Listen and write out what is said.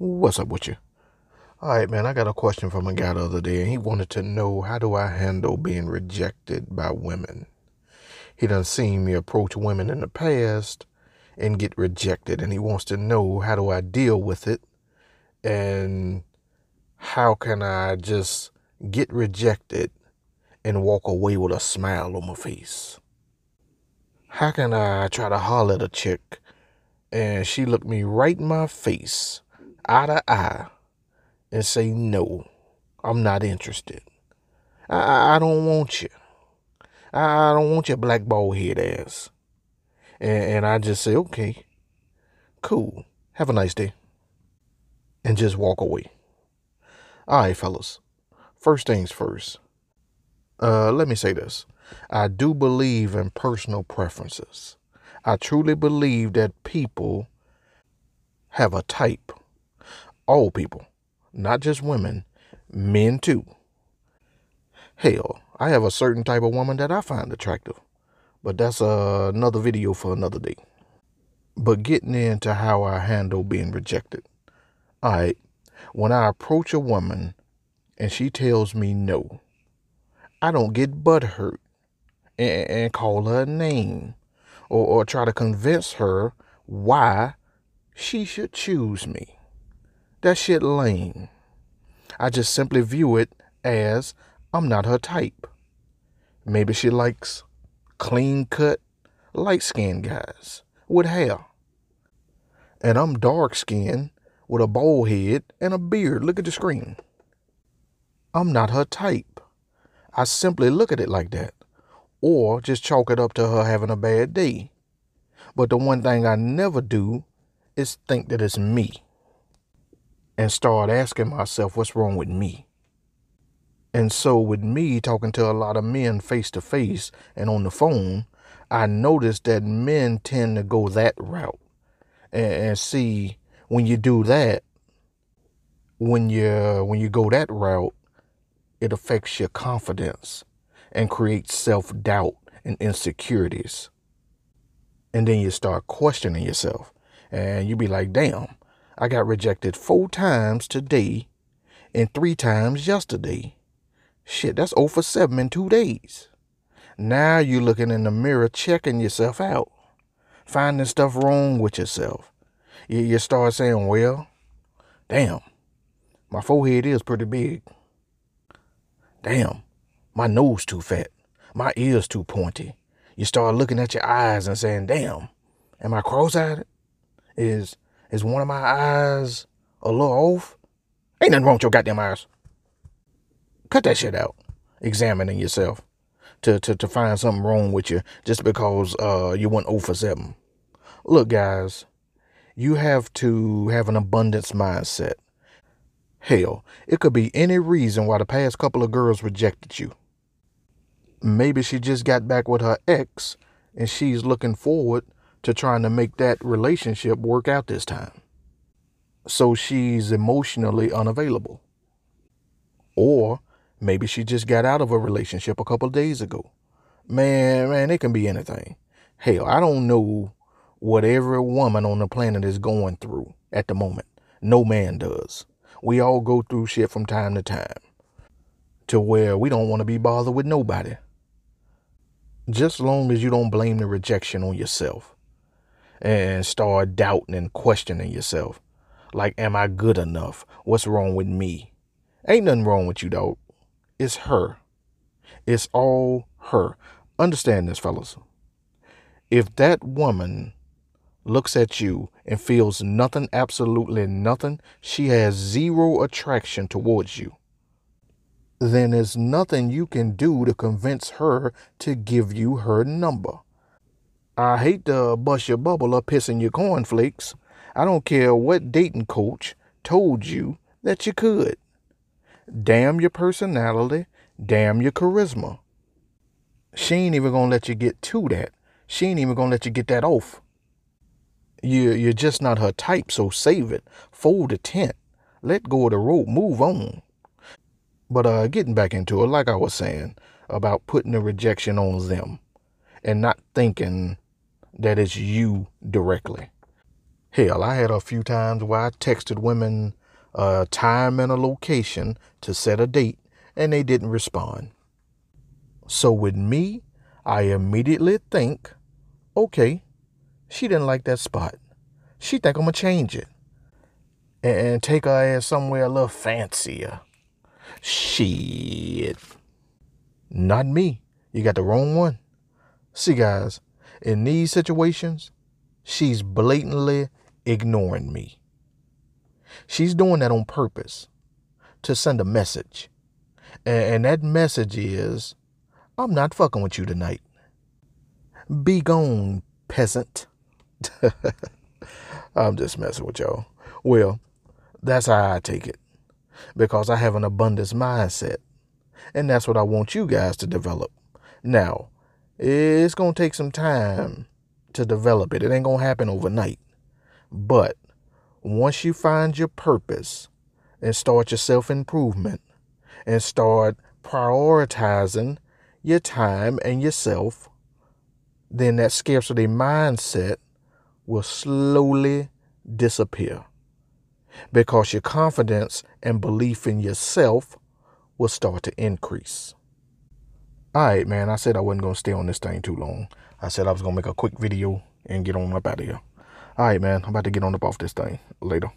What's up with you? All right, man, I got a question from a guy the other day, and he wanted to know how do I handle being rejected by women? He done seen me approach women in the past and get rejected, and he wants to know how do I deal with it, and how can I just get rejected and walk away with a smile on my face? How can I try to holler at a chick and she look me right in my face, eye to eye, and say, no, I'm not interested. I, I don't want you. I, I don't want your black ball head ass. And, and I just say, okay, cool. Have a nice day. And just walk away. All right, fellas. First things first. Uh, let me say this. I do believe in personal preferences. I truly believe that people have a type. All people, not just women, men too. Hell, I have a certain type of woman that I find attractive, but that's uh, another video for another day. But getting into how I handle being rejected. All right, when I approach a woman and she tells me no, I don't get butthurt and, and call her a name or, or try to convince her why she should choose me. That shit lame. I just simply view it as I'm not her type. Maybe she likes clean cut, light skinned guys with hair. And I'm dark skinned with a bald head and a beard. Look at the screen. I'm not her type. I simply look at it like that. Or just chalk it up to her having a bad day. But the one thing I never do is think that it's me and start asking myself what's wrong with me. And so, with me talking to a lot of men face to face and on the phone, I noticed that men tend to go that route. And, and see, when you do that, when you when you go that route, it affects your confidence and creates self doubt and insecurities. And then you start questioning yourself, and you be like, "Damn, I got rejected four times today, and three times yesterday." Shit, that's oh over 7 in two days. Now you're looking in the mirror, checking yourself out, finding stuff wrong with yourself. You, you start saying, well, damn, my forehead is pretty big. Damn, my nose too fat. My ears too pointy. You start looking at your eyes and saying, damn, am I cross-eyed? Is, is one of my eyes a little off? Ain't nothing wrong with your goddamn eyes. Cut that shit out. Examining yourself to, to, to find something wrong with you just because uh, you went 0 for 7. Look, guys, you have to have an abundance mindset. Hell, it could be any reason why the past couple of girls rejected you. Maybe she just got back with her ex and she's looking forward to trying to make that relationship work out this time. So she's emotionally unavailable. Or Maybe she just got out of a relationship a couple days ago. Man, man, it can be anything. Hell, I don't know what every woman on the planet is going through at the moment. No man does. We all go through shit from time to time to where we don't want to be bothered with nobody. Just long as you don't blame the rejection on yourself and start doubting and questioning yourself. Like, am I good enough? What's wrong with me? Ain't nothing wrong with you, dog. It's her. It's all her. Understand this, fellas. If that woman looks at you and feels nothing, absolutely nothing, she has zero attraction towards you, then there's nothing you can do to convince her to give you her number. I hate to bust your bubble or piss in your cornflakes. I don't care what dating coach told you that you could. Damn your personality. Damn your charisma. She ain't even gonna let you get to that. She ain't even gonna let you get that off. You you're just not her type, so save it. Fold the tent. Let go of the rope. Move on. But uh getting back into it, like I was saying, about putting the rejection on them and not thinking that it's you directly. Hell, I had a few times where I texted women a time and a location to set a date and they didn't respond. So with me, I immediately think, okay, she didn't like that spot. She think I'm gonna change it and take her ass somewhere a little fancier. Shit. Not me. You got the wrong one. See, guys, in these situations, she's blatantly ignoring me. She's doing that on purpose to send a message. And, that message is I'm not fucking with you tonight. Be gone, peasant. I'm just messing with y'all. Well, that's how I take it because I have an abundance mindset. And that's what I want you guys to develop. Now, it's going to take some time to develop it. It ain't going to happen overnight. But once you find your purpose and start your self improvement and start prioritizing your time and yourself, then that scarcity mindset will slowly disappear because your confidence and belief in yourself will start to increase. All right, man. I said I wasn't going to stay on this thing too long. I said I was going to make a quick video and get on up out of here. All right, man. I'm about to get on up off this thing. Later.